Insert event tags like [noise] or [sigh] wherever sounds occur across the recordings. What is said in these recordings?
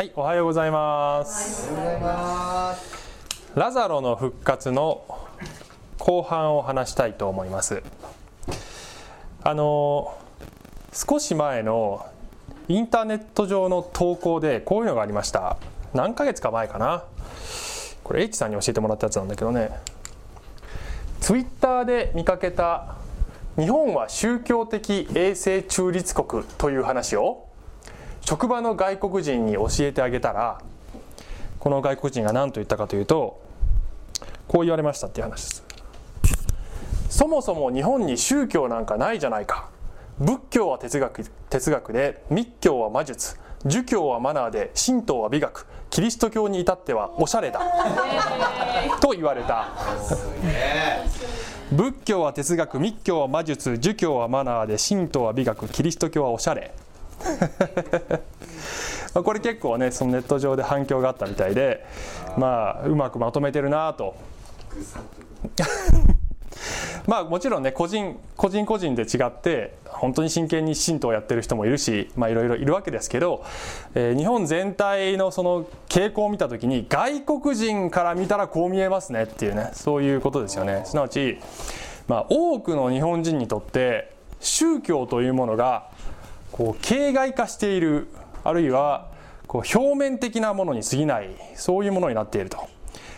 はい、おはようございます。ます。ラザロの復活の後半を話したいと思います。あの少し前のインターネット上の投稿でこういうのがありました。何ヶ月か前かな。これ H さんに教えてもらったやつなんだけどね。ツイッターで見かけた日本は宗教的衛生中立国という話を職場の外国人に教えてあげたらこの外国人が何と言ったかというとこう言われましたっていう話です。そもそも日本に宗教なんかないじゃないか。仏教は哲学哲学で密教は魔術儒教はマナーで神道は美学キリスト教に至ってはおしゃれだと言われた。仏教は哲学密教は魔術儒教はマナーで神道は美学キリスト教はおしゃれ [laughs] これ結構ねそのネット上で反響があったみたいでまあうまくまとめてるなと。[laughs] まあもちろんね個人個人個人で違って本当に真剣に神道をやってる人もいるしまあいろいろいるわけですけど、えー日本全体のその傾向を見た時に外国人から見たらこう見えますねっていうねそういうことですよね。すなわち、まあ、多くの日本人にとって宗教というものがこう形骸化しているあるいはこう表面的なものに過ぎないそういうものになっていると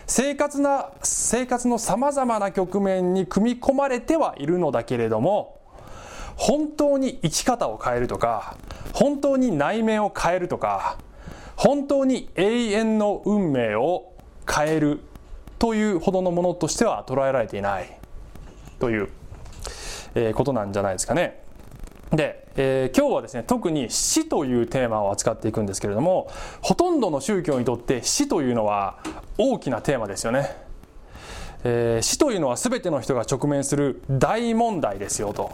生活な生活のさまざまな局面に組み込まれてはいるのだけれども本当に生き方を変えるとか本当に内面を変えるとか本当に永遠の運命を変えるというほどのものとしては捉えられていないという、えことなんじゃないですかね。で、えー今日はですね特に死というテーマを扱っていくんですけれどもほとんどの宗教にとって死というのは大きなテーマですよね、えー死というのは全ての人が直面する大問題ですよと。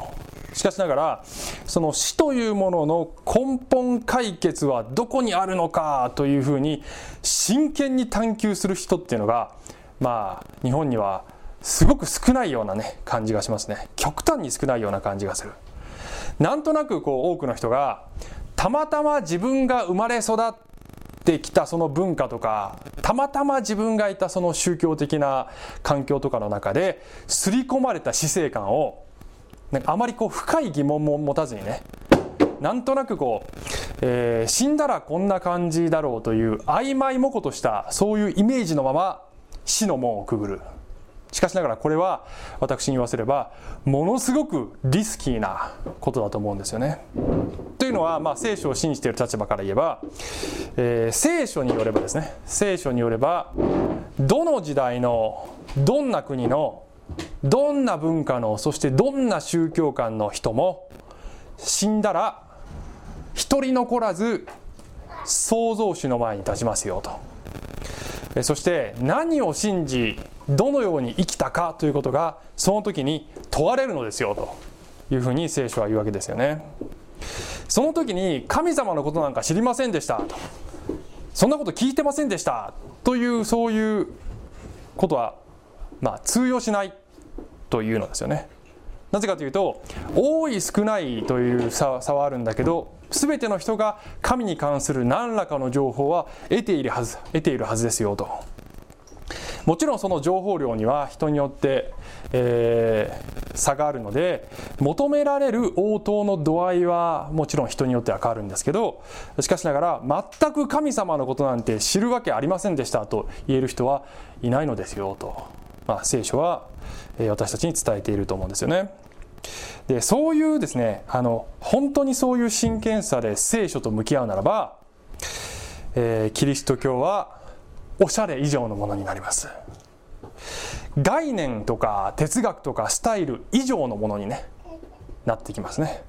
しかしながらその死というものの根本解決はどこにあるのかというふうに真剣に探求する人っていうのがまあ日本にはすごく少ないようなね感じがしますね。極端に少ないような感じがする。なんとなくこう多くの人がたまたま自分が生まれ育ってきたその文化とかたまたま自分がいたその宗教的な環境とかの中で刷り込まれた死生観をなんかあまりこう深い疑問も持たずにねなんとなくこう、えー死んだらこんな感じだろうという曖昧模糊としたそういうイメージのまま死の門をくぐる。しかしながらこれは私に言わせればものすごくリスキーなことだと思うんですよね。というのは、まあ、聖書を信じている立場から言えば、えー聖書によればですね聖書によればどの時代のどんな国のどんな文化のそしてどんな宗教観の人も死んだら一人残らず創造主の前に立ちますよと。そして何を信じどのように生きたかということがその時に問われるのですよと。いうふうに聖書は言うわけですよね。その時に神様のことなんか知りませんでしたと。そんなこと聞いてませんでしたというそういうことはまあ通用しないというのですよね。なぜかというと多い少ないという差はあるんだけど全ての人が神に関する何らかの情報は得ているはず得ているはずですよと。もちろんその情報量には人によって、えー差があるので求められる応答の度合いはもちろん人によっては変わるんですけどしかしながら全く神様のことなんて知るわけありませんでしたと言える人はいないのですよと、まあ、聖書はえ私たちに伝えていると思うんですよね。でそういうですねあの本当にそういう真剣さで聖書と向き合うならば、えーキリスト教はおしゃれ以上のものになります。概念とか哲学とかスタイル以上のものにねなってきますね、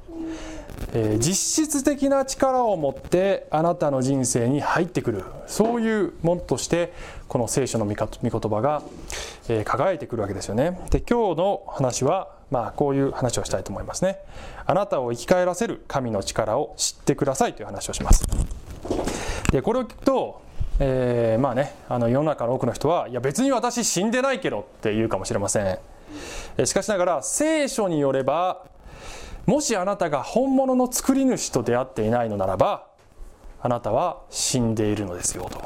えー実質的な力を持ってあなたの人生に入ってくる。そういうものとしてこの聖書の御言葉が、えー輝いてくるわけですよね。で今日の話はまあこういう話をしたいと思いますね。あなたを生き返らせる神の力を知ってくださいという話をします。でこれを聞くと、えーまあねあの世の中の多くの人はいや別に私死んでないけどって言うかもしれません。しかしながら聖書によればもしあなたが本物の作り主と出会っていないのならばあなたは死んでいるのですよと。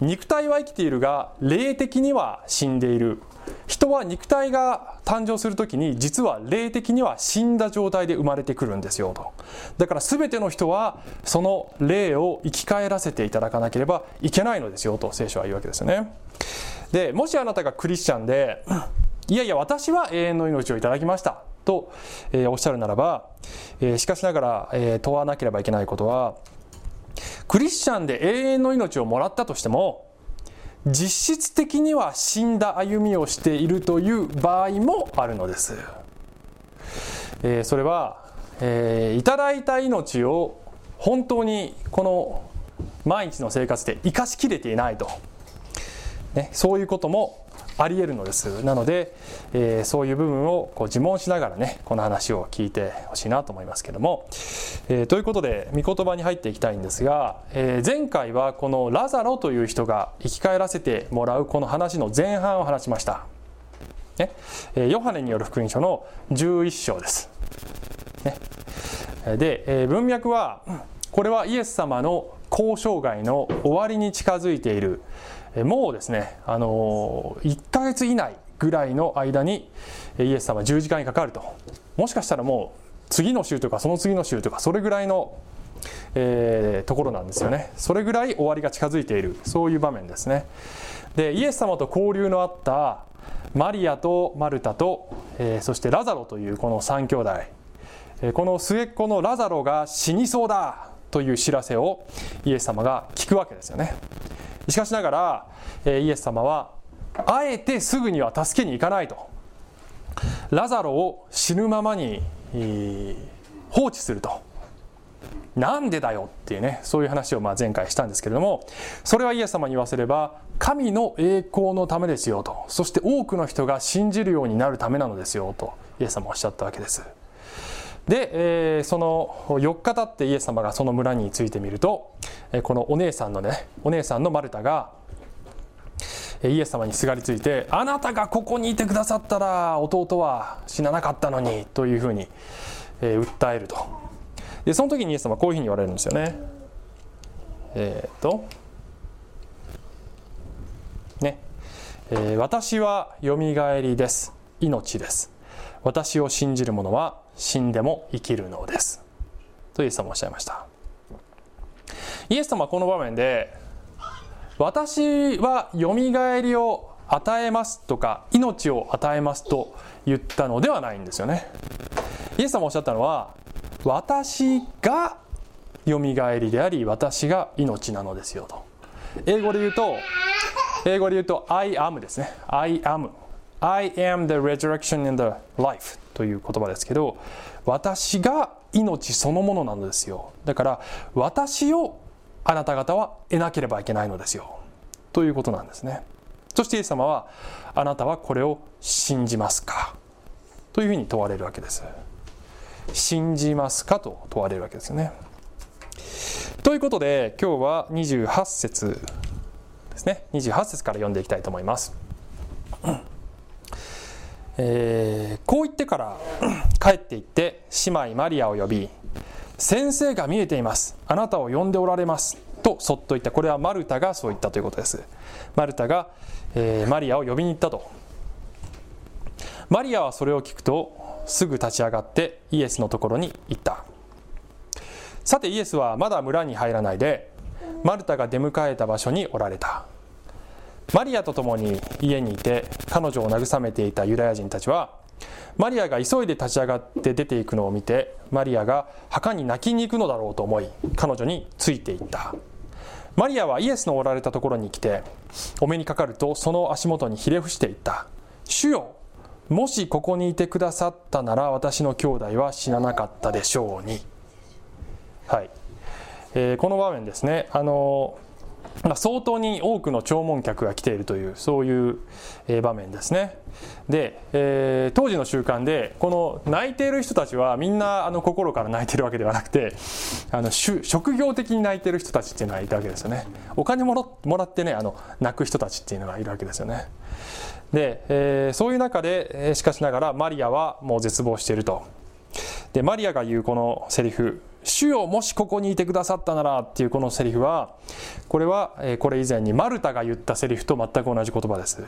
肉体は生きているが霊的には死んでいる。人は肉体が誕生する時に実は霊的には死んだ状態で生まれてくるんですよと。だから全ての人はその霊を生き返らせていただかなければいけないのですよと聖書は言うわけですよね。でもしあなたがクリスチャンでいやいや私は永遠の命をいただきましたと、えー、おっしゃるならば、えー、しかしながら、えー、問わなければいけないことはクリスチャンで永遠の命をもらったとしても実質的には死んだ歩みをしているという場合もあるのです、えー、それは、えー、いただいた命を本当にこの毎日の生活で生かしきれていないと、ね、そういうこともありえるのです。なので、えー、そういう部分をこう自問しながらねこの話を聞いてほしいなと思いますけども、えー、ということで御言葉に入っていきたいんですが、えー、前回はこのラザロという人が生き返らせてもらうこの話の前半を話しました、ね。えヨハネによる福音書の11章です、ね、で、え文脈はこれはイエス様の交渉外の終わりに近づいている。もうですね、あの1ヶ月以内ぐらいの間にイエス様は十字架にかかると。もしかしたらもう次の週とかその次の週とかそれぐらいの、えー、ところなんですよね。それぐらい終わりが近づいている。そういう場面ですね。でイエス様と交流のあったマリアとマルタと、えー、そしてラザロというこの3兄弟、この末っ子のラザロが死にそうだという知らせをイエス様が聞くわけですよね。しかしながら、え、イエス様はあえてすぐには助けに行かないと。ラザロを死ぬままに、放置すると。なんでだよっていうねそういう話をまあ前回したんですけれどもそれはイエス様に言わせれば神の栄光のためですよと。そして多くの人が信じるようになるためなのですよとイエス様はおっしゃったわけです。で、えー、その4日経ってイエス様がその村に着いてみるとこのお姉さんのねお姉さんのマルタがイエス様にすがりついて「あなたがここにいてくださったら弟は死ななかったのに」というふうに、え、訴えると。でその時にイエス様はこういうふうに言われるんですよね。えー、っと。ね、えー、私はよみがえりです。命です。私を信じる者は死んでも生きるのです。とイエス様おっしゃいました。イエス様はこの場面で私はよみがえりを与えますとか命を与えますと言ったのではないんですよね。イエス様おっしゃったのは私がよみがえりであり私が命なのですよと。英語で言うと英語で言うと I am ですね。I am I am the resurrection and the life という言葉ですけど私が命そのものなのですよ。だから私をあなた方は得なければいけないのですよ。ということなんですね。そしてイエス様はあなたはこれを信じますか？というふうに問われるわけです。信じますかと問われるわけですね。ということで今日は28節ですね。28節から読んでいきたいと思います。えー、こう言ってから [clears throat] 帰って行って姉妹マリアを呼び先生が見えています。あなたを呼んでおられます。とそっと言った。これはマルタがそう言ったということです。マルタが、えー、マリアを呼びに行ったと。マリアはそれを聞くとすぐ立ち上がってイエスのところに行った。さてイエスはまだ村に入らないでマルタが出迎えた場所におられた。マリアと共に家にいて彼女を慰めていたユダヤ人たちはマリアが急いで立ち上がって出ていくのを見てマリアが墓に泣きに行くのだろうと思い彼女についていった。マリアはイエスのおられたところに来てお目にかかるとその足元にひれ伏していった。主よもしここにいてくださったなら私の兄弟は死ななかったでしょうに。はい、えー、この場面ですね。あのー相当に多くの弔問客が来ているというそういう場面ですね。で、えー、当時の習慣でこの泣いている人たちはみんなあの心から泣いてるわけではなくてあの職業的に泣いてる人たちっていうのがいたわけですよね。お金もらってねあの泣く人たちっていうのがいるわけですよね。で、えー、そういう中でしかしながらマリアはもう絶望していると。でマリアが言うこのセリフ「主よもしここにいてくださったなら」っていうこのセリフはこれはこれ以前にマルタが言ったセリフと全く同じ言葉です。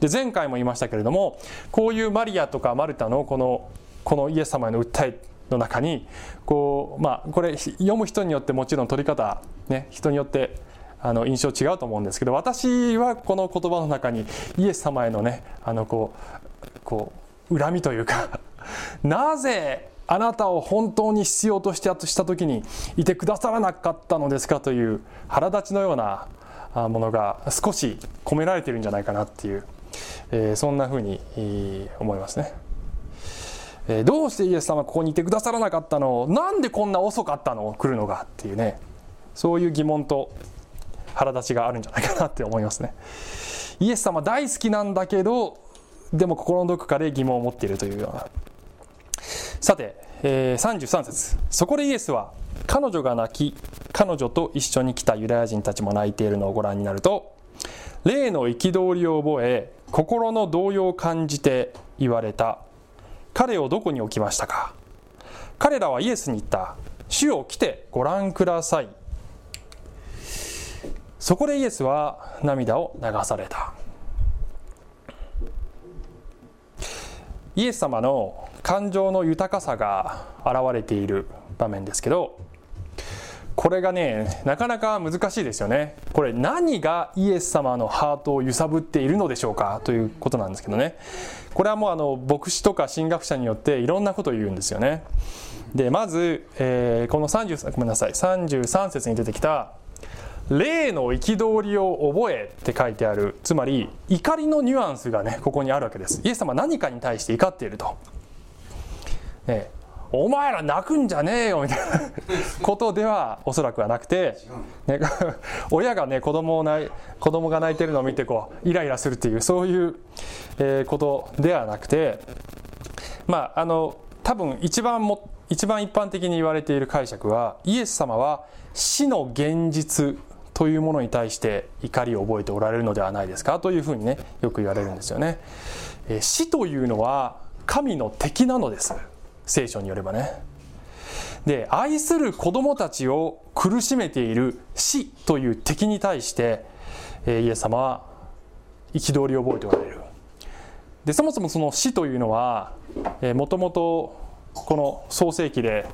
で前回も言いましたけれどもこういうマリアとかマルタのこのこのイエス様への訴えの中にこうまあこれ読む人によってもちろん取り方ね人によってあの印象違うと思うんですけど私はこの言葉の中にイエス様へのねあのこうこう恨みというか [laughs] なぜあなたを本当に必要としてした時にいてくださらなかったのですかという腹立ちのようなものが少し込められてるんじゃないかなっていう、えー、そんなふうに思いますね。えー、どうしてイエス様ここにいてくださらなかったの？なんでこんな遅かったの？来るのがっていうね。そういう疑問と腹立ちがあるんじゃないかなって思いますね。イエス様大好きなんだけどでも心のどこかで疑問を持っているというような。さて、えー、33節。そこでイエスは彼女が泣き彼女と一緒に来たユダヤ人たちも泣いているのをご覧になると霊の憤りを覚え心の動揺を感じて言われた。彼をどこに置きましたか？彼らはイエスに言った。主を来てご覧ください。そこでイエスは涙を流された。イエス様の感情の豊かさが現れている場面ですけどこれがねなかなか難しいですよね。これ何がイエス様のハートを揺さぶっているのでしょうか？ということなんですけどね。これはもうあの牧師とか神学者によっていろんなことを言うんですよね。でまず、えー、この30ごめんなさい。33節に出てきた霊の憤りを覚えって書いてある。つまり怒りのニュアンスがねここにあるわけです。イエス様何かに対して怒っていると、ね、お前ら泣くんじゃねえよみたいなことではおそらくはなくて、ね、[laughs] 親がね子供を泣い子供が泣いてるのを見てこうイライラするっていうそういう、えことではなくてまああの多分一番も一番一般的に言われている解釈はイエス様は死の現実というものに対して怒りを覚えておられるのではないですかというふうにねよく言われるんですよね。え死というのは神の敵なのです聖書によればね。で愛する子供たちを苦しめている死という敵に対して、えイエス様は憤りを覚えておられる。でそもそもその死というのはもともとこの創世記で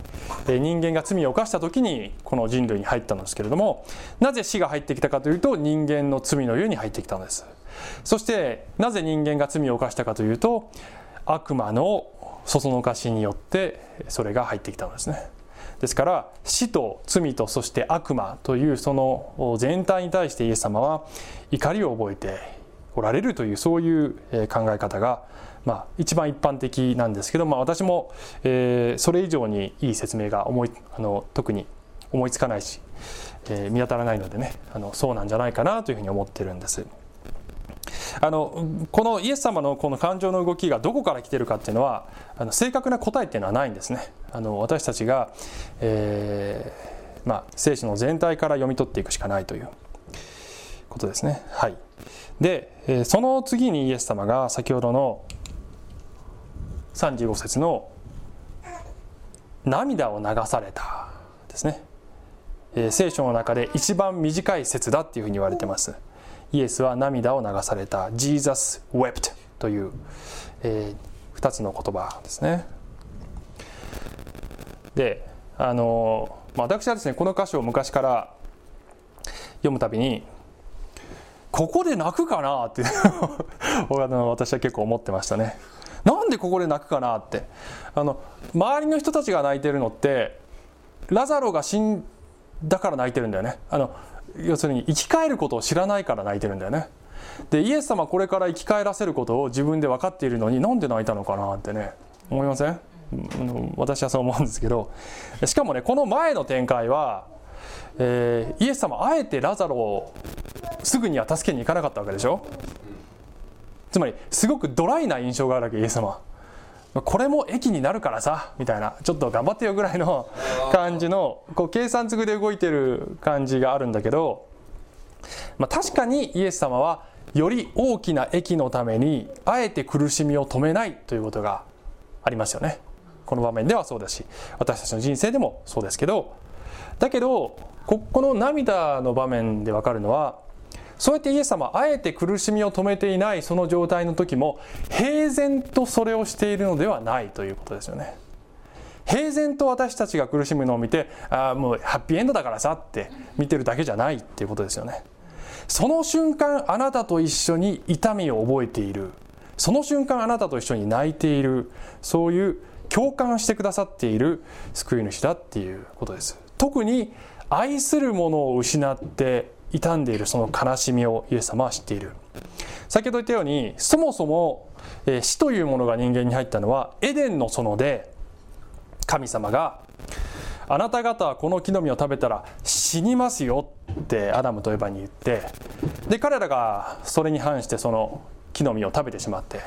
人間が罪を犯した時にこの人類に入ったんですけれどもなぜ死が入ってきたかというと人間の罪の湯に入ってきたのですそしてなぜ人間が罪を犯したかというと悪魔のそそのかしによってそれが入ってきたのですねですから死と罪とそして悪魔というその全体に対してイエス様は怒りを覚えておられるというそういう考え方がまあ、一番一般的なんですけど、まあ、私も、え、それ以上にいい説明が思いあの特に思いつかないし、え、見当たらないのでねあのそうなんじゃないかなというふうに思ってるんです。あのこのイエス様のこの感情の動きがどこから来てるかっていうのはあの正確な答えっていうのはないんですね。あの私たちが、えーまあ、聖書の全体から読み取っていくしかないということですね。はい、で、えー、その次にイエス様が先ほどの35節の「涙を流された」ですね、えー、聖書の中で一番短い説だっていうふうに言われてますイエスは涙を流された。Jesus wept という、えー、2つの言葉ですね。であの、まあ、私はですねこの箇所を昔から読むたびにここで泣くかな？って [laughs] 私は結構思ってましたね。なんでここで泣くかなって？あの周りの人たちが泣いてるのってラザロが死んだから泣いてるんだよね。あの要するに生き返ることを知らないから泣いてるんだよね。でイエス様これから生き返らせることを自分で分かっているのになんで泣いたのかなってね思いません？私はそう思うんですけど。しかもねこの前の展開は、えー、イエス様あえてラザロをすぐには助けに行かなかったわけでしょ？つまりすごくドライな印象があるわけイエス様。これも駅になるからさみたいなちょっと頑張ってよぐらいの感じのこう計算づくで動いてる感じがあるんだけど、まあ、確かにイエス様はより大きな駅のためにあえて苦しみを止めないということがありますよね。この場面ではそうだし私たちの人生でもそうですけどだけどここの涙の場面で分かるのはそうやってイエス様あえて苦しみを止めていないその状態の時も平然とそれをしているのではないということですよね。平然と私たちが苦しむのを見てああもうハッピーエンドだからさって見てるだけじゃないっていうことですよね。その瞬間あなたと一緒に痛みを覚えているその瞬間あなたと一緒に泣いているそういう共感してくださっている救い主だっていうことです特に愛するものを失って傷んでいるその悲しみをイエス様は知っている。先ほど言ったようにそもそも、死というものが人間に入ったのはエデンの園で神様があなた方はこの木の実を食べたら死にますよってアダムとエバに言ってで彼らがそれに反してその木の実を食べてしまって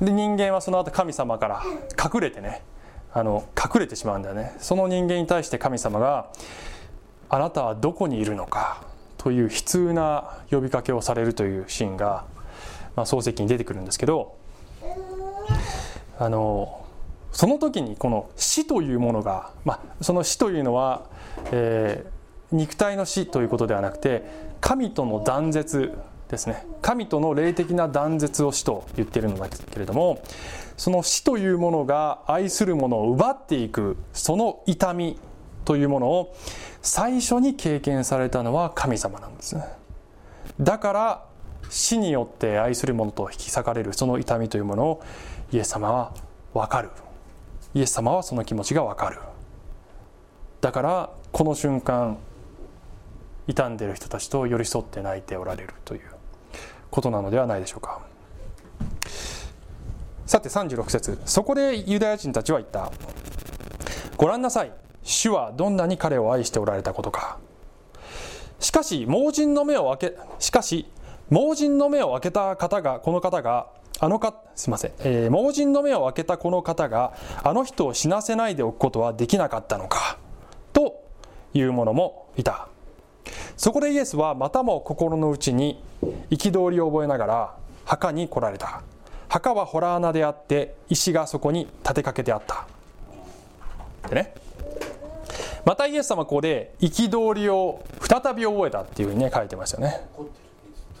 で人間はその後神様から隠れてねあの隠れてしまうんだよね。その人間に対して神様が「あなたはどこにいるのか」という悲痛な呼びかけをされるというシーンが、まあ、漱石に出てくるんですけどあのその時にこの死というものが、まあ、その死というのは、えー、肉体の死ということではなくて神との断絶ですね。神との霊的な断絶を死と言っているのだけれどもその死というものが愛するものを奪っていくその痛みというものを最初に経験されたのは神様なんですだから死によって愛するものと引き裂かれるその痛みというものをイエス様は分かる。イエス様はその気持ちが分かる。だからこの瞬間傷んでいる人たちと寄り添って泣いておられるということなのではないでしょうか。さて36節。そこでユダヤ人たちは言った。ご覧なさい。主はどんなに彼を愛しておられたことか。しかし盲人の目を開けしかし盲人の目を開けた方がこの方があのかすいません、えー、盲人の目を開けたこの方があの人を死なせないでおくことはできなかったのかというものもいた。そこでイエスはまたも心の内に憤りを覚えながら墓に来られた。墓は洞穴であって石がそこに立てかけてあった。でね。またイエス様ここで憤りを再び覚えたっていうふうにね書いてましたよね。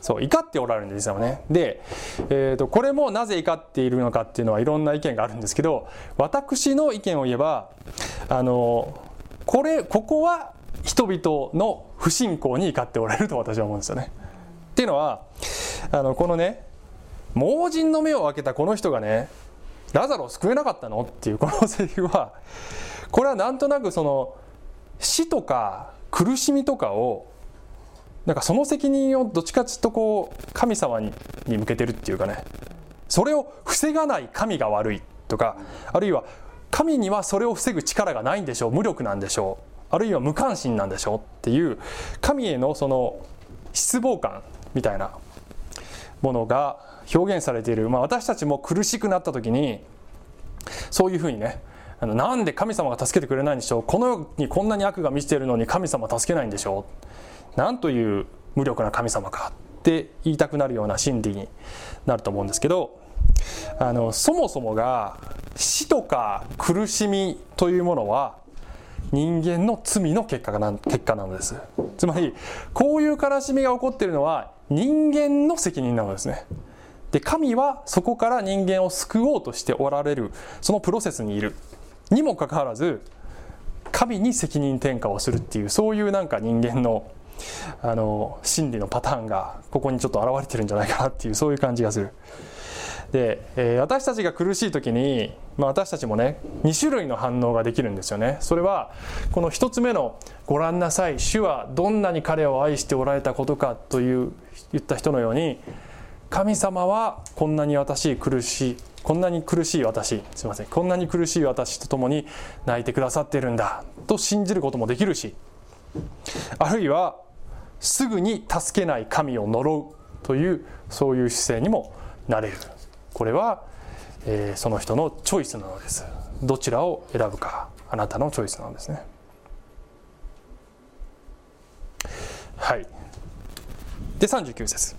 そう怒っておられるんですよね。で、えーと、これもなぜ怒っているのかっていうのはいろんな意見があるんですけど私の意見を言えばあのこれここは人々の不信仰に怒っておられると私は思うんですよね。っていうのはあのこのね盲人の目を開けたこの人がねラザロを救えなかったの？っていうこのセリフはこれはなんとなくその死とか苦しみとかをなんかその責任をどっちかっいうとこう神様に向けてるっていうかね。それを防がない神が悪いとかあるいは神にはそれを防ぐ力がないんでしょう無力なんでしょうあるいは無関心なんでしょうっていう神へのその失望感みたいなものが表現されている、まあ、私たちも苦しくなった時にそういうふうにねあのなんで神様が助けてくれないんでしょう？この世にこんなに悪が満ちているのに神様助けないんでしょう？なんという無力な神様かって言いたくなるような心理になると思うんですけどあのそもそもが死とか苦しみというものは人間の罪の結果な結果なのです。つまりこういう悲しみが起こっているのは人間の責任なのですね。で神はそこから人間を救おうとしておられるそのプロセスにいる。にもかかわらず神に責任転嫁をするっていうそういうなんか人間のあの心理のパターンがここにちょっと現れてるんじゃないかなっていうそういう感じがする。で、えー、私たちが苦しい時に、まあ、私たちもね2種類の反応ができるんですよねそれはこの1つ目の「ご覧なさい主はどんなに彼を愛しておられたことか」という言った人のように神様はこんなに私苦しいこんなに苦しい私すいません。こんなに苦しい私と共に泣いてくださってるんだと信じることもできるしあるいはすぐに助けない神を呪うというそういう姿勢にもなれる。これは、えー、その人のチョイスなのです。どちらを選ぶかあなたのチョイスなんですね。はい。で39節。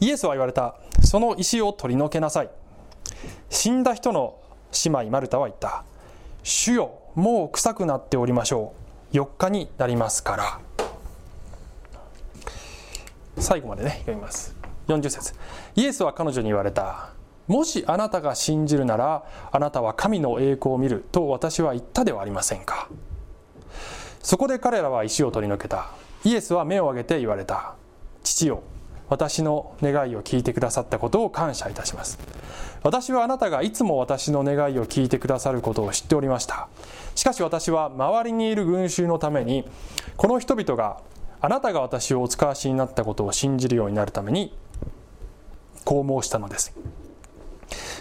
イエスは言われた。その石を取り除けなさい。死んだ人の姉妹マルタは言った「主よもう臭くなっておりましょう。4日になりますから」最後までね読みます。40節。イエスは彼女に言われた。もしあなたが信じるならあなたは神の栄光を見ると私は言ったではありませんか。そこで彼らは石を取り除けた。イエスは目を上げて言われた。父よ私の願いを聞いてくださったことを感謝いたします。私はあなたがいつも私の願いを聞いてくださることを知っておりました。しかし私は周りにいる群衆のためにこの人々があなたが私をお使わしになったことを信じるようになるためにこう申したのです。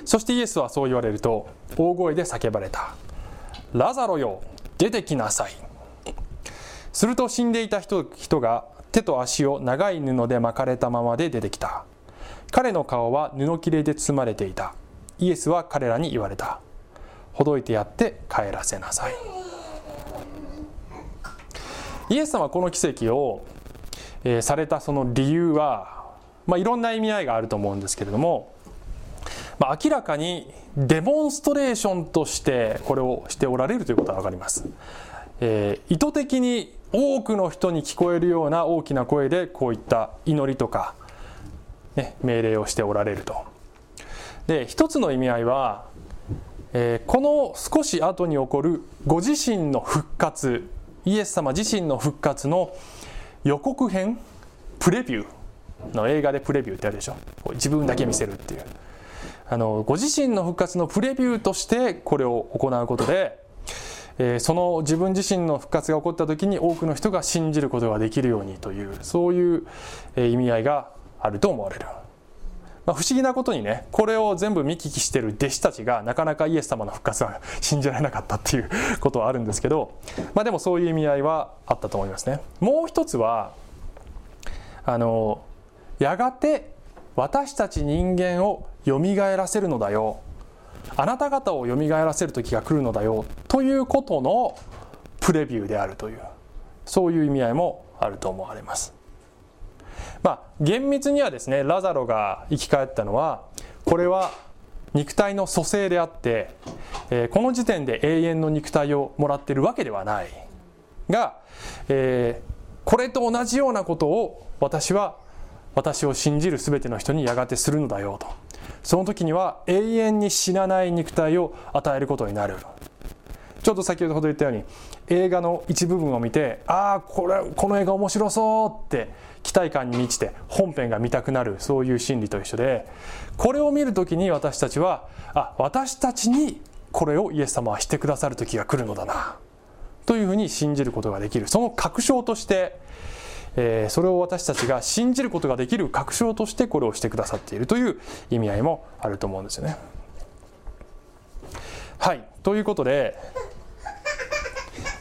そしてイエスはそう言われると大声で叫ばれた。ラザロよ出てきなさい。すると死んでいた人が手と足を長い布で巻かれたままで出てきた。彼の顔は布切れで包まれていた。イエスは彼らに言われた。ほどいてやって帰らせなさい。イエス様はこの奇跡を、えー、されたその理由は、まあ、いろんな意味合いがあると思うんですけれども、まあ、明らかにデモンストレーションとしてこれをしておられるということが分かります、えー、意図的に多くの人に聞こえるような大きな声でこういった祈りとか、ね、命令をしておられると。で一つの意味合いは、えー、この少し後に起こるご自身の復活イエス様自身の復活の予告編プレビュー。の映画でプレビューってあるでしょ。自分だけ見せるっていう。あのご自身の復活のプレビューとしてこれを行うことで、えー、その自分自身の復活が起こった時に多くの人が信じることができるようにというそういう、意味合いがあると思われる。まあ、不思議なことにねこれを全部見聞きしてる弟子たちがなかなかイエス様の復活は信じられなかったっていう [laughs] ことはあるんですけど、まあ、でもそういう意味合いはあったと思いますね。もう一つはあのやがて私たち人間をよみがえらせるのだよあなた方をよみがえらせる時が来るのだよということのプレビューであるというそういう意味合いもあると思われます。まあ、厳密にはですねラザロが生き返ったのはこれは肉体の蘇生であって、えー、この時点で永遠の肉体をもらっているわけではない。が、えー、これと同じようなことを私は私を信じる全ての人にやがてするのだよと。その時には永遠に死なない肉体を与えることになる。ちょっと先ほど言ったように映画の一部分を見てああこれこの映画面白そうって期待感に満ちて本編が見たくなるそういう心理と一緒でこれを見る時に私たちはあ私たちにこれをイエス様はしてくださる時が来るのだなというふうに信じることができるその確証として、えー、それを私たちが信じることができる確証としてこれをしてくださっているという意味合いもあると思うんですよね。はいということで、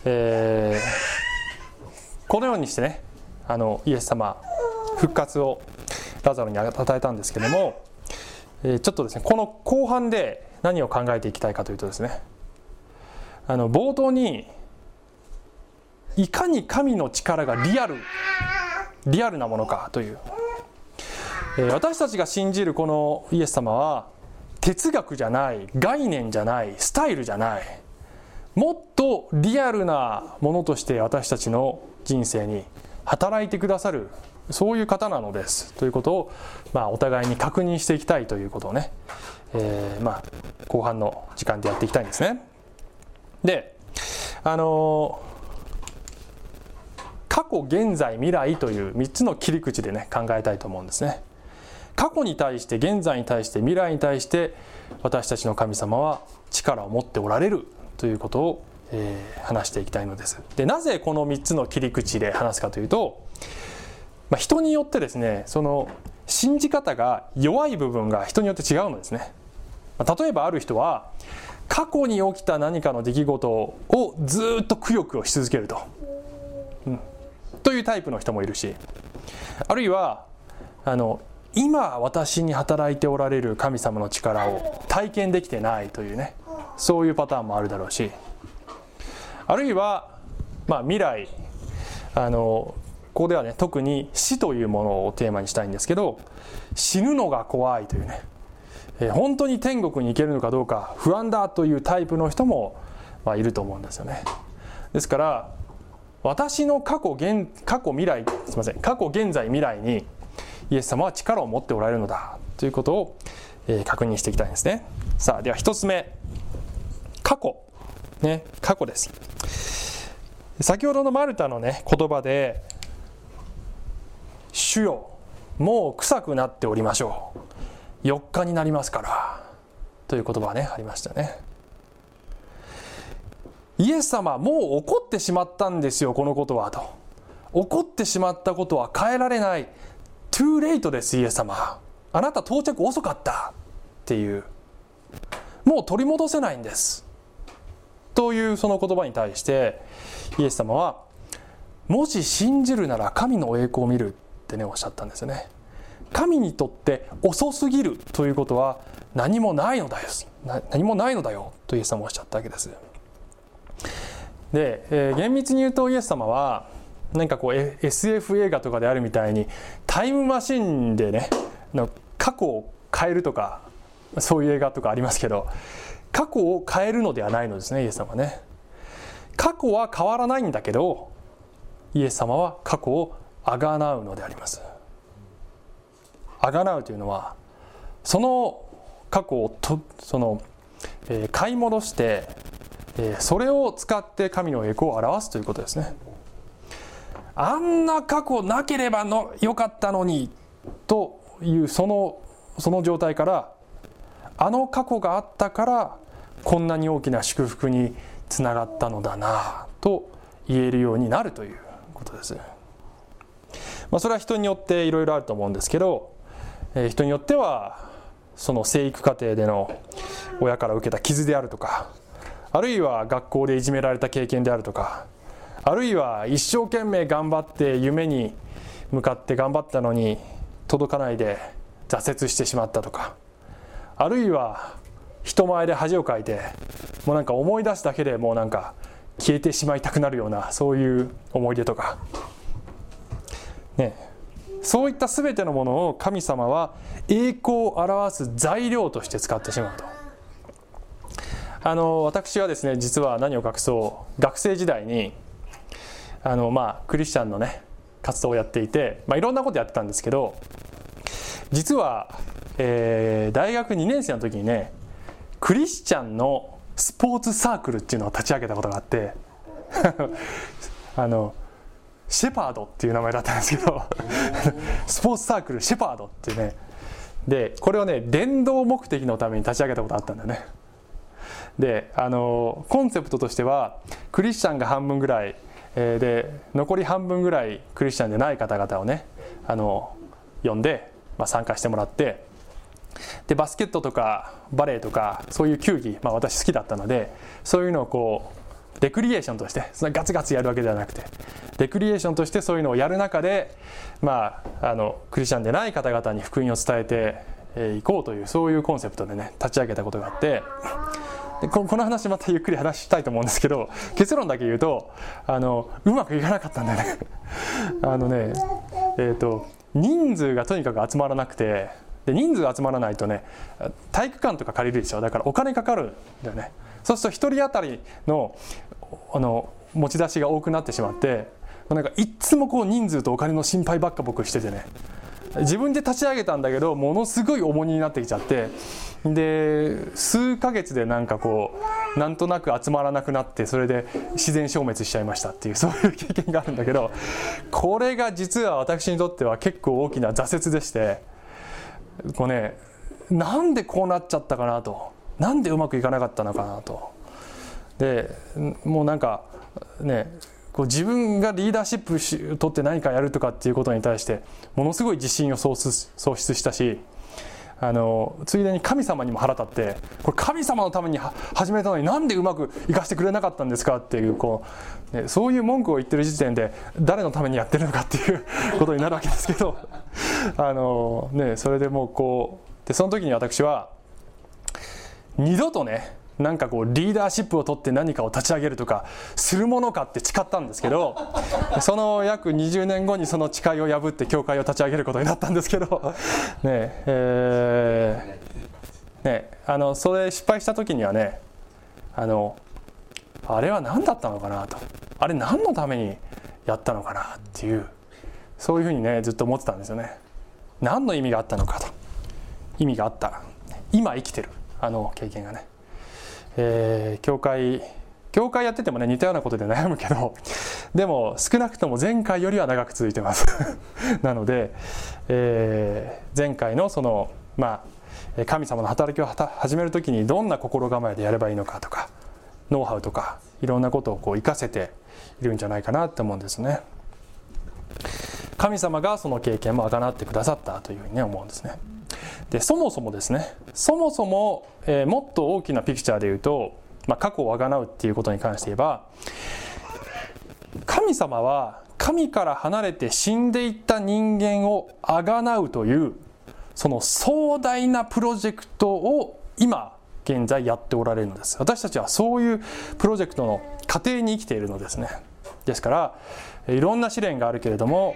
えー、このようにしてねあのイエス様復活をラザロに与えたんですけども、えー、ちょっとですねこの後半で何を考えていきたいかというとですねあの冒頭にいかに神の力がリアルリアルなものかという、えー、私たちが信じるこのイエス様は哲学じゃない概念じゃないスタイルじゃないもっとリアルなものとして私たちの人生に働いてくださるそういう方なのですということを、まあ、お互いに確認していきたいということをね、えー、まあ、後半の時間でやっていきたいんですね。であのー、過去現在未来という3つの切り口でね考えたいと思うんですね。過去に対して現在に対して未来に対して私たちの神様は力を持っておられるということをえー、話していきたいのです。でなぜこの3つの切り口で話すかというと、まあ、人によってですねその信じ方が弱い部分が人によって違うのですね、まあ、例えばある人は過去に起きた何かの出来事をずっとくよくよし続けると、うん、というタイプの人もいるしあるいはあの今私に働いておられる神様の力を体験できてないというねそういうパターンもあるだろうしあるいは、まあ、未来あのここではね特に死というものをテーマにしたいんですけど死ぬのが怖いというね、え本当に天国に行けるのかどうか不安だというタイプの人も、まあ、いると思うんですよね。ですから私の過去現過去未来すみません過去現在未来にイエス様は力を持っておられるのだということを、えー、確認していきたいんですね。さあでは一つ目。過去。ね過去です。先ほどのマルタのね言葉で「主よもう臭くなっておりましょう。4日になりますから」という言葉がねありましたね。イエス様もう怒ってしまったんですよこのことはと。怒ってしまったことは変えられない。トゥーレイトですイエス様。あなた到着遅かった。っていう。もう取り戻せないんです。というその言葉に対してイエス様はもし信じるなら神の栄光を見るってねおっしゃったんですよね。神にとって遅すぎるということは何もないのだよ。何もないのだよ。とイエス様はおっしゃったわけです。で、えー、厳密に言うとイエス様は何かこう SF 映画とかであるみたいにタイムマシンでね過去を変えるとかそういう映画とかありますけど過去を変えるのではないのですねイエス様はね。過去は変わらないんだけどイエス様は過去をあがなうのであります。あがなうというのはその過去をとその、えー、買い戻して、えー、それを使って神の栄光を表すということですね。あんな過去なければのよかったのにというそのその状態からあの過去があったからこんなに大きな祝福につながったのだなと言えるようになるということです。まあ、それは人によっていろいろあると思うんですけど、えー、人によってはその生育過程での親から受けた傷であるとかあるいは学校でいじめられた経験であるとかあるいは一生懸命頑張って夢に向かって頑張ったのに届かないで挫折してしまったとかあるいは人前で恥をかいてもうなんか思い出すだけでもうなんか消えてしまいたくなるようなそういう思い出とか。ねそういった全てのものを神様は栄光を表す材料として使ってしまうと。あの私はですね実は何を隠そう。学生時代にあのまあクリスチャンのね活動をやっていて、まあ、いろんなことやってたんですけど実はえー、大学2年生の時にねクリスチャンのスポーツサークルっていうのを立ち上げたことがあって [laughs] あのシェパードっていう名前だったんですけど [laughs] スポーツサークルシェパードっていうね。でこれをね伝道目的のために立ち上げたことあったんだよね。であのコンセプトとしてはクリスチャンが半分ぐらい、えー、で残り半分ぐらいクリスチャンでない方々をねあの呼んで、まあ、参加してもらってでバスケットとかバレーとかそういう球技、まあ、私好きだったのでそういうのをこうレクリエーションとしてそんなガツガツやるわけではなくてレクリエーションとしてそういうのをやる中で、まあ、あのクリスチャンでない方々に福音を伝えていこうというそういうコンセプトでね立ち上げたことがあってでこの話またゆっくり話したいと思うんですけど結論だけ言うとあのうまくいかなかったんだよね。あのねえっ、ー、と人数がとにかく集まらなくてで人数集まらないとね体育館とか借りるでしょ？だからお金かかるんだよね。そうすると1人当たりのあの持ち出しが多くなってしまってなんかいっつもこう人数とお金の心配ばっか僕しててね。自分で立ち上げたんだけどものすごい重荷になってきちゃってで数ヶ月でなんかこうなんとなく集まらなくなってそれで自然消滅しちゃいましたっていうそういう経験があるんだけどこれが実は私にとっては結構大きな挫折でしてこうねなんでこうなっちゃったかなとなんでうまくいかなかったのかなと。でもうなんかねこう自分がリーダーシップし取って何かやるとかっていうことに対してものすごい自信を喪失したしあのついでに神様にも腹立ってこれ神様のために始めたのになんでうまくいかせてくれなかったんですかっていうこう、ね、そういう文句を言ってる時点で誰のためにやってるのかっていう [laughs] ことになるわけですけどあの、ね、それでもうこうでその時に私は二度とねなんかこうリーダーシップを取って何かを立ち上げるとかするものかって誓ったんですけど [laughs] その約20年後にその誓いを破って教会を立ち上げることになったんですけど [laughs] ねえねあのそれ失敗した時にはねあのあれは何だったのかなと。あれ何のためにやったのかなっていうそういうふうにねずっと思ってたんですよね。何の意味があったのかと。意味があった。今生きてる。あの経験がね、えー、教会教会やっててもね似たようなことで悩むけど [laughs] でも少なくとも前回よりは長く続いてます。[laughs] なので、えー、前回のそのまあ神様の働きを始める時にどんな心構えでやればいいのかとかノウハウとかいろんなことをこう活かせているんじゃないかなって思うんですね。神様がその経験もあがなってくださったというふうにね思うんですね。でそもそもですねそもそも、えー、もっと大きなピクチャーで言うと、まあ、過去をあがなうっていうことに関して言えば神様は神から離れて死んでいった人間をあがなうというその壮大なプロジェクトを今現在やっておられるのです。私たちはそういうプロジェクトの過程に生きているのですね。ですからいろんな試練があるけれども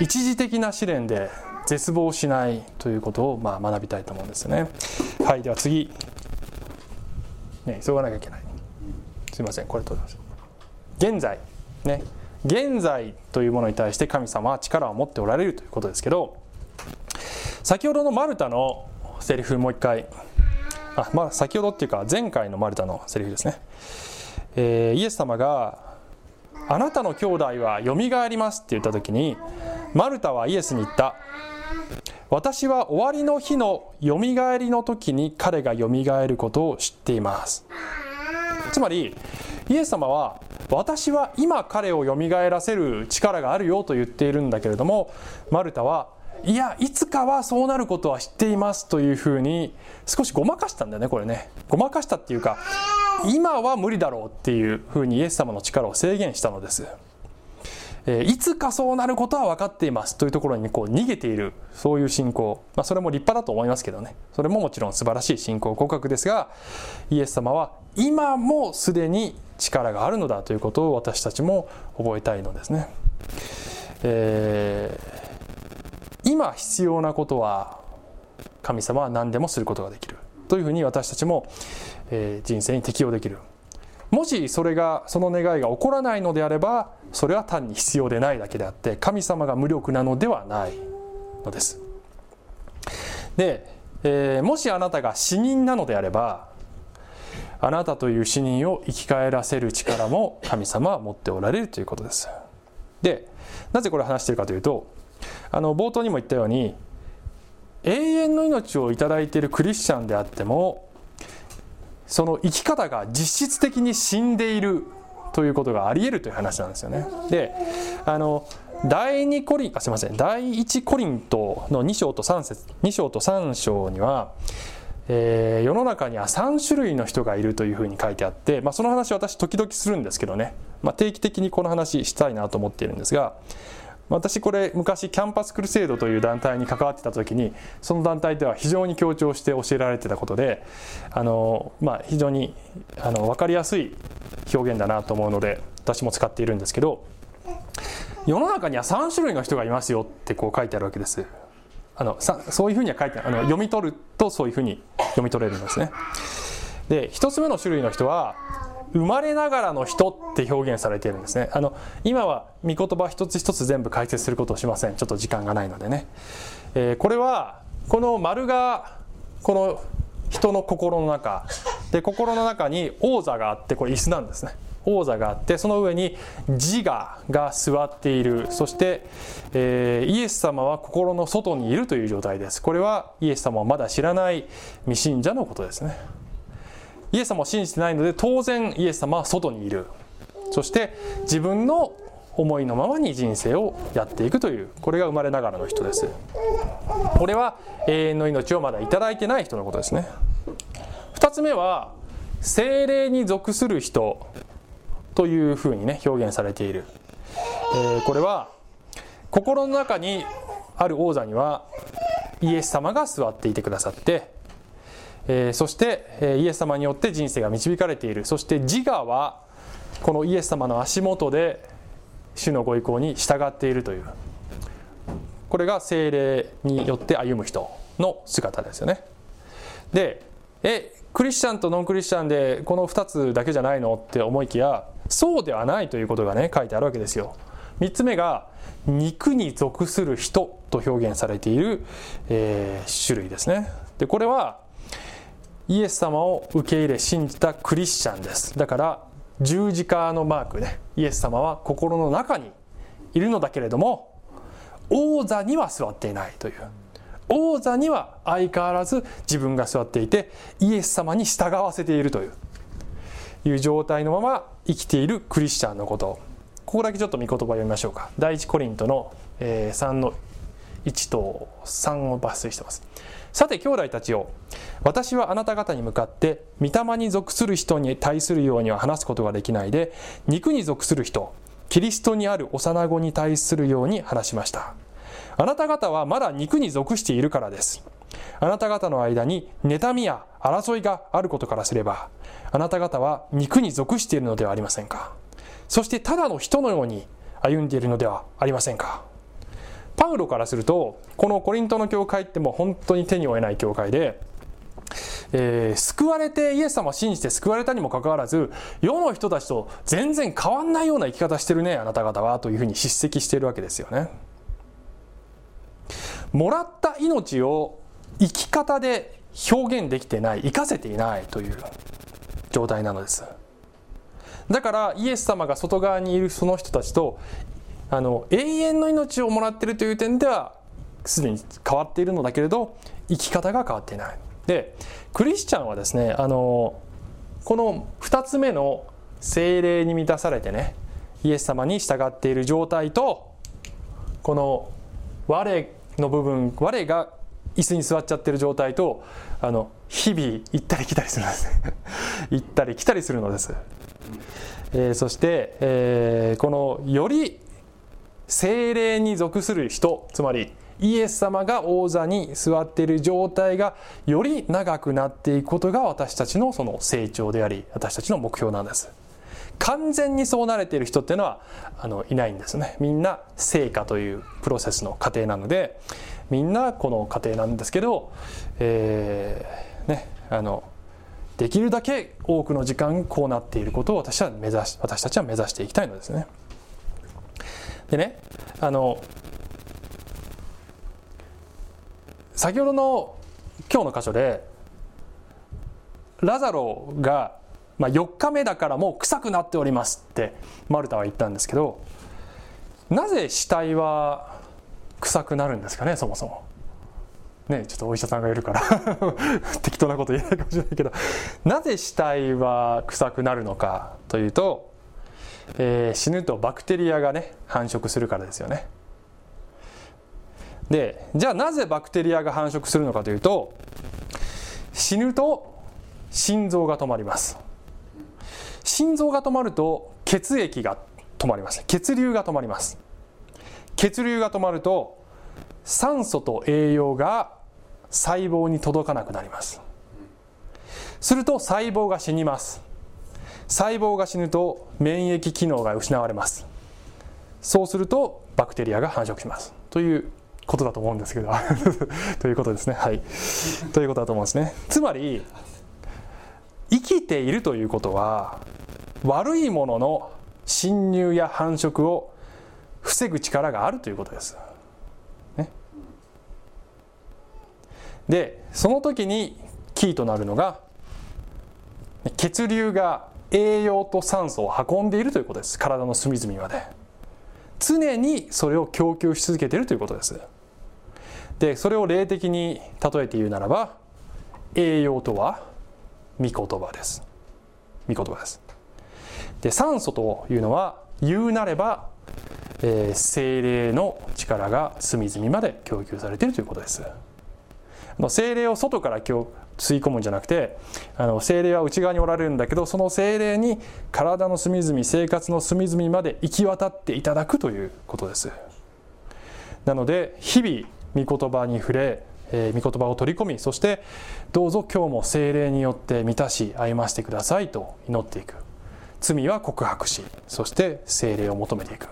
一時的な試練で絶望しないということをまあ学びたいと思うんですよね。はいでは次。ね急がなきゃいけない。すいませんこれ取ります現在。ね。現在というものに対して神様は力を持っておられるということですけど先ほどのマルタのセリフもう一回。あまあ先ほどっていうか前回のマルタのセリフですね、えー、イエス様が「あなたの兄弟はよみがえります」って言った時にマルタはイエスに言った「私は終わりの日のよみがえりの時に彼がよみがえることを知っています」つまりイエス様は私は今彼をよみがえらせる力があるよと言っているんだけれどもマルタはいやいつかはそうなることは知っていますというふうに少しごまかしたんだよねこれね。ごまかしたっていうか今は無理だろうっていうふうにイエス様の力を制限したのです、え、いつかそうなることは分かっています。というところにこう逃げている。そういう信仰、まあ、それも立派だと思いますけどね。それももちろん素晴らしい信仰告白ですがイエス様は今もすでに力があるのだということを私たちも覚えたいのですね、えー今必要なことは神様は何でもすることができる。というふうに私たちも、え人生に適用できる。もしそれがその願いが起こらないのであればそれは単に必要でないだけであって神様が無力なのではないのです。で、えー、もしあなたが死人なのであればあなたという死人を生き返らせる力も神様は持っておられるということです。でなぜこれ話してるかというとあの冒頭にも言ったように永遠の命を頂いているクリスチャンであってもその生き方が実質的に死んでいるということがありえるという話なんですよね。であの第2コリンあすいません第1コリントの2章と3節2章と3章には、えー、世の中には3種類の人がいるというふうに書いてあって、まあ、その話私時々するんですけどね、まあ、定期的にこの話したいなと思っているんですが私これ昔キャンパスクルセイドという団体に関わってた時にその団体では非常に強調して教えられてたことであの、まあ、非常にあの分かりやすい表現だなと思うので私も使っているんですけど世の中には3種類の人がいますよってこう書いてあるわけです。あのそういうふうには書いてあの読み取るとそういうふうに読み取れるんですね。で1つ目の種類の人は生まれながらの人って表現されているんですね。あの今は御言葉一つ一つ全部解説することをしません。ちょっと時間がないのでね、えー、これはこの丸がこの人の心の中。で心の中に王座があってこれ椅子なんですね。王座があってその上に自我が座っている。そして、えー、イエス様は心の外にいるという状態です。これはイエス様をまだ知らない未信者のことですね。イエス様を信じてないので当然イエス様は外にいる。そして自分の思いのままに人生をやっていくという。これが生まれながらの人です。これは永遠の命をまだ頂いてない人のことですね。2つ目は精霊に属する人というふうにね表現されている、えー、これは心の中にある王座にはイエス様が座っていてくださってえー、そして、え、イエス様によって人生が導かれている。そして自我はこのイエス様の足元で主のご意向に従っているという。これが精霊によって歩む人の姿ですよね。でえクリスチャンとノンクリスチャンでこの2つだけじゃないのって思いきやそうではないということがね書いてあるわけですよ。3つ目が肉に属する人と表現されている、えー、種類ですね。でこれはイエス様を受け入れ信じたクリスチャンです。だから十字架のマークね。イエス様は心の中にいるのだけれども王座には座っていないという。王座には相変わらず自分が座っていてイエス様に従わせているという。いう状態のまま生きているクリスチャンのこと。ここだけちょっと見言葉読みましょうか。第一コリントの3の1と3を抜粋してます。さて兄弟たちよ私はあなた方に向かって御霊に属する人に対するようには話すことができないで肉に属する人キリストにある幼子に対するように話しました。あなた方はまだ肉に属しているからです。あなた方の間に妬みや争いがあることからすればあなた方は肉に属しているのではありませんか。そしてただの人のように歩んでいるのではありませんか。パウロからするとこのコリントの教会ってもう本当に手に負えない教会で、えー、救われてイエス様を信じて救われたにもかかわらず世の人たちと全然変わんないような生き方してるねあなた方はというふうに叱責しているわけですよね。もらった命を生き方で表現できてない生かせていないという状態なのですだからイエス様が外側にいるその人たちとあの永遠の命をもらっているという点ではすでに変わっているのだけれど生き方が変わっていない。でクリスチャンはですねあのこの2つ目の精霊に満たされてねイエス様に従っている状態とこの我の部分我が椅子に座っちゃってる状態とあの日々行ったり来たりするんです [laughs] 行ったり来たりするのです、えー、そして、えー、このより精霊に属する人つまりイエス様が王座に座っている状態がより長くなっていくことが私たちのその成長であり私たちの目標なんです完全にそうなれている人っていうのはあのいないんですねみんな成果というプロセスの過程なのでみんなこの過程なんですけど、えー、ねあのできるだけ多くの時間こうなっていることを私は目指し私たちは目指していきたいのですね。でねあの先ほどの今日の箇所でラザロが、まあ、4日目だからもう臭くなっておりますってマルタは言ったんですけどなぜ死体は臭くなるんですかねそもそも。ね、ちょっとお医者さんがいるから [laughs] 適当なこと言えないかもしれないけどなぜ死体は臭くなるのかというと、えー、死ぬとバクテリアがね繁殖するからですよね。でじゃあなぜバクテリアが繁殖するのかというと死ぬと心臓が止まります。心臓が止まると血液が止まります血流が止まります。血流が止まると酸素と栄養が細胞に届かなくなります。すると細胞が死にます。細胞が死ぬと免疫機能が失われます。そうするとバクテリアが繁殖します。ということだと思うんですけど。[laughs] ということですね。はい。ということだと思うんですね。つまり生きているということは悪いものの侵入や繁殖を防ぐ力があるということです。ね、でその時にキーとなるのが血流が栄養と酸素を運んでいるということです。体の隅々まで。常にそれを供給し続けているということです。でそれを霊的に例えて言うならば栄養とは御言葉です。御言葉です。で酸素というのは言うなればえー、精霊の力が隅々まで供給されているということです。精霊を外から吸い込むんじゃなくてあの精霊は内側におられるんだけどその精霊に体の隅々生活の隅々まで行き渡っていただくということです。なので日々御言葉に触れ、えー、御言葉を取り込みそしてどうぞ今日も精霊によって満たし歩ませてくださいと祈っていく。罪は告白しそして精霊を求めていく。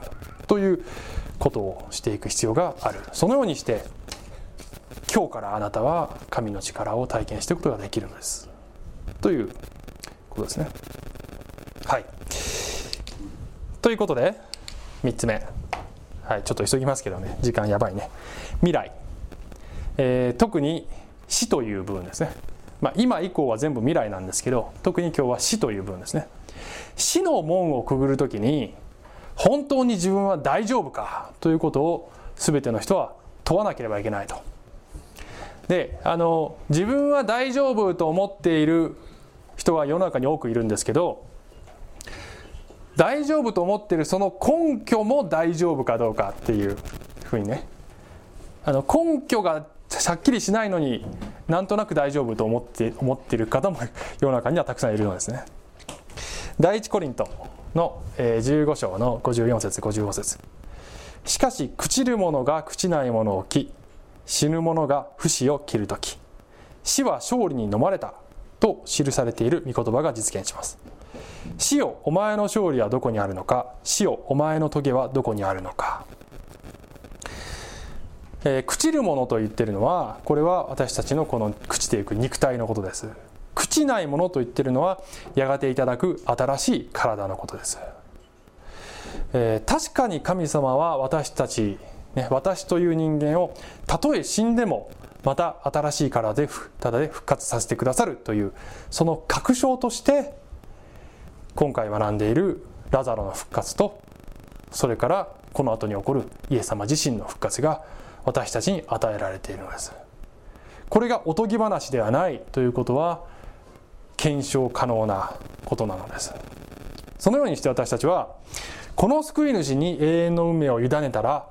ということをしていく必要がある。そのようにして今日からあなたは神の力を体験していくことができるのです。ということですね。はい。ということで3つ目。はいちょっと急ぎますけどね。時間やばいね。未来、えー、特に死という部分ですね。まあ、今以降は全部未来なんですけど特に今日は死という部分ですね。死の門をくぐる時に本当に自分は大丈夫かということを全ての人は問わなければいけないと。であの自分は大丈夫と思っている人は世の中に多くいるんですけど大丈夫と思っているその根拠も大丈夫かどうかっていうふうにねあの根拠がはっきりしないのになんとなく大丈夫と思って思っている方も世の中にはたくさんいるのですね。第一コリントの15章の54節55節しかし朽ちる者が朽ちないものを着死ぬ者が不死を切る時死は勝利に飲まれたと記されている御言葉が実現します。死よお前の勝利はどこにあるのか死よお前の棘はどこにあるのか。えー、朽ちるものと言ってるのはこれは私たちのこの朽ちていく肉体のことです。朽ちないものと言ってるのはやがていただく新しい体のことです、えー、確かに神様は私たち、ね、私という人間をたとえ死んでもまた新しい体でただで復活させてくださるというその確証として今回学んでいるラザロの復活とそれからこの後に起こるイエス様自身の復活が私たちに与えられているのです。これがおとぎ話ではないということは検証可能なことなのです。そのようにして私たちはこの救い主に永遠の運命を委ねたら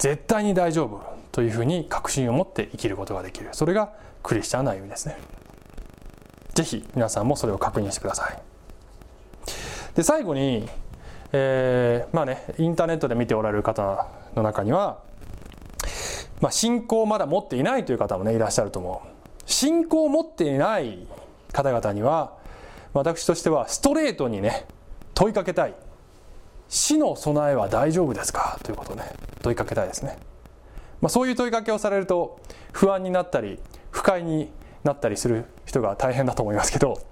絶対に大丈夫というふうに確信を持って生きることができる。それがクリスチャンな歩みですね。是非皆さんもそれを確認してください。で最後に、えー、まあねインターネットで見ておられる方の中にはまあ、信仰をまだ持っていないという方もねいらっしゃると思う。信仰を持っていない方々には私としてはストレートにね問いかけたい。死の備えは大丈夫ですか？ということをね。問いかけたいですね、まあ、そういう問いかけをされると不安になったり不快になったりする人が大変だと思いますけど、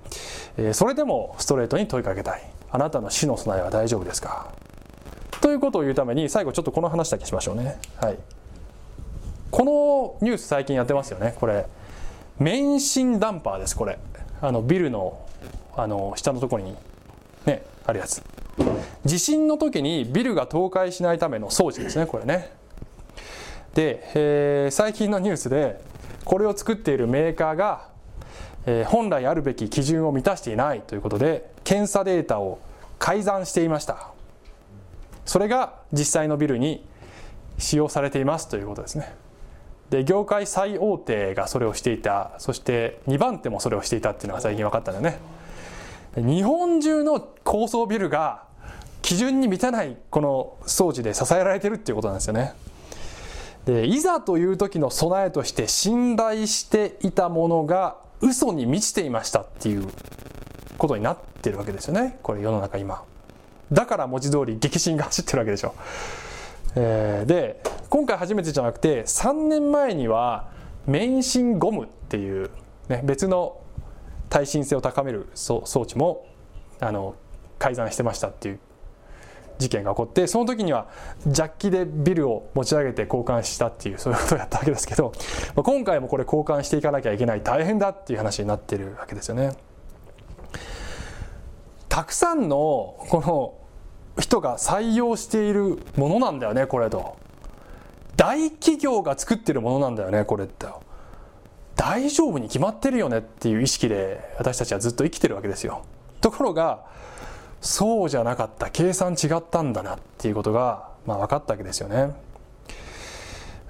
えー、それでもストレートに問いかけたい。あなたの死の備えは大丈夫ですか？ということを言うために最後ちょっとこの話だけしましょうね。はい。このニュース最近やってますよね。これ免震ダンパーですこれ。あのビルのあの下のところにねあるやつ。地震の時にビルが倒壊しないための装置ですねこれね。で、えー、最近のニュースでこれを作っているメーカーが、えー、本来あるべき基準を満たしていないということで検査データを改ざんしていました。それが実際のビルに使用されていますということですね。で業界最大手がそれをしていたそして2番手もそれをしていたっていうのが最近分かったんだよね。日本中の高層ビルが基準に満たないこの装置で支えられてるっていうことなんですよね。でいざという時の備えとして信頼していたものが嘘に満ちていましたっていうことになってるわけですよね。これ世の中今。だから文字通り激震が走ってるわけでしょ。えー、で今回初めてじゃなくて3年前には免震ゴムっていう、ね、別の耐震性を高める装置もあの改ざんしてましたっていう事件が起こってその時にはジャッキでビルを持ち上げて交換したっていうそういうことをやったわけですけどまあ今回もこれ交換していかなきゃいけない大変だっていう話になってるわけですよね。たくさんのこの人が採用しているものなんだよねこれと。大企業が作ってるものなんだよねこれって。大丈夫に決まってるよねっていう意識で私たちはずっと生きてるわけですよ。ところがそうじゃなかった。計算違ったんだなっていうことが、まあ、分かったわけですよね。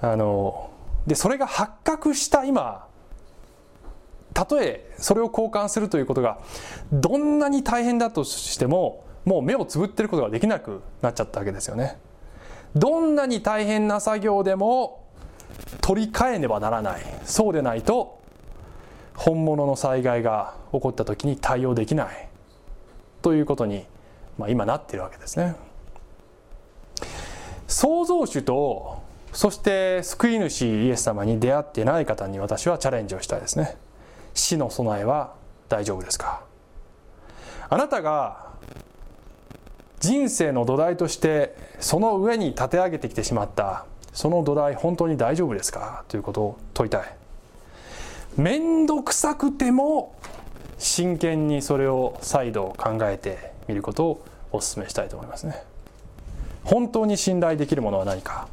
あのでそれが発覚した今たとえそれを交換するということがどんなに大変だとしてももう目をつぶってることができなくなっちゃったわけですよね。どんなに大変な作業でも取り替えねばならない。そうでないと本物の災害が起こった時に対応できない。ということに、まあ、今なっているわけですね。創造主とそして救い主イエス様に出会ってない方に私はチャレンジをしたいですね。死の備えは大丈夫ですか？あなたが人生の土台としてその上に立て上げてきてしまったその土台本当に大丈夫ですか？ということを問いたい。面倒くさくても真剣にそれを再度考えてみることをお勧めしたいと思いますね。本当に信頼できるものは何か？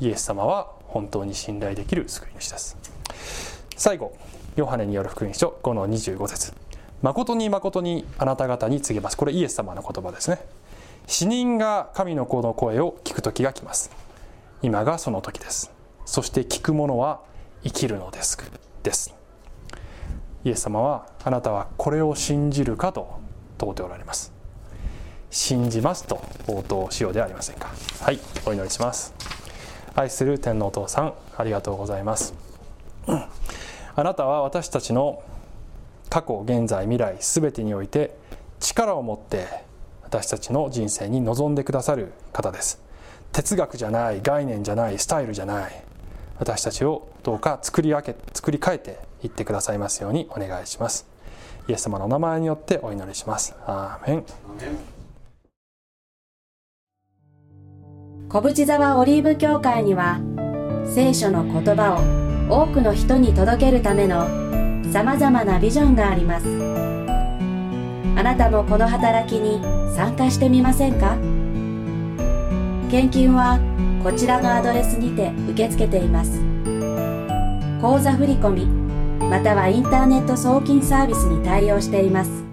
イエス様は本当に信頼できる救い主です。最後ヨハネによる福音書5の25節。誠に誠にあなた方に告げます。これイエス様の言葉ですね。死人が神の子の声を聞く時が来ます。今がその時です。そして聞く者は生きるのです。です。イエス様はあなたはこれを信じるかと問うておられます。信じますと応答しようではありませんか。はいお祈りします。愛する天皇お父さんありがとうございます。あなたは私たちの過去現在未来全てにおいて力を持って私たちの人生に臨んでくださる方です。哲学じゃない概念じゃないスタイルじゃない私たちをどうか作り分け作り変えていってくださいますようにお願いします。イエス様のお名前によってお祈りします。アーメン。小淵沢オリーブ教会には聖書の言葉を多くの人に届けるためのさまざまなビジョンがあります。あなたもこの働きに参加してみませんか？献金はこちらのアドレスにて受け付けています。口座振込またはインターネット送金サービスに対応しています。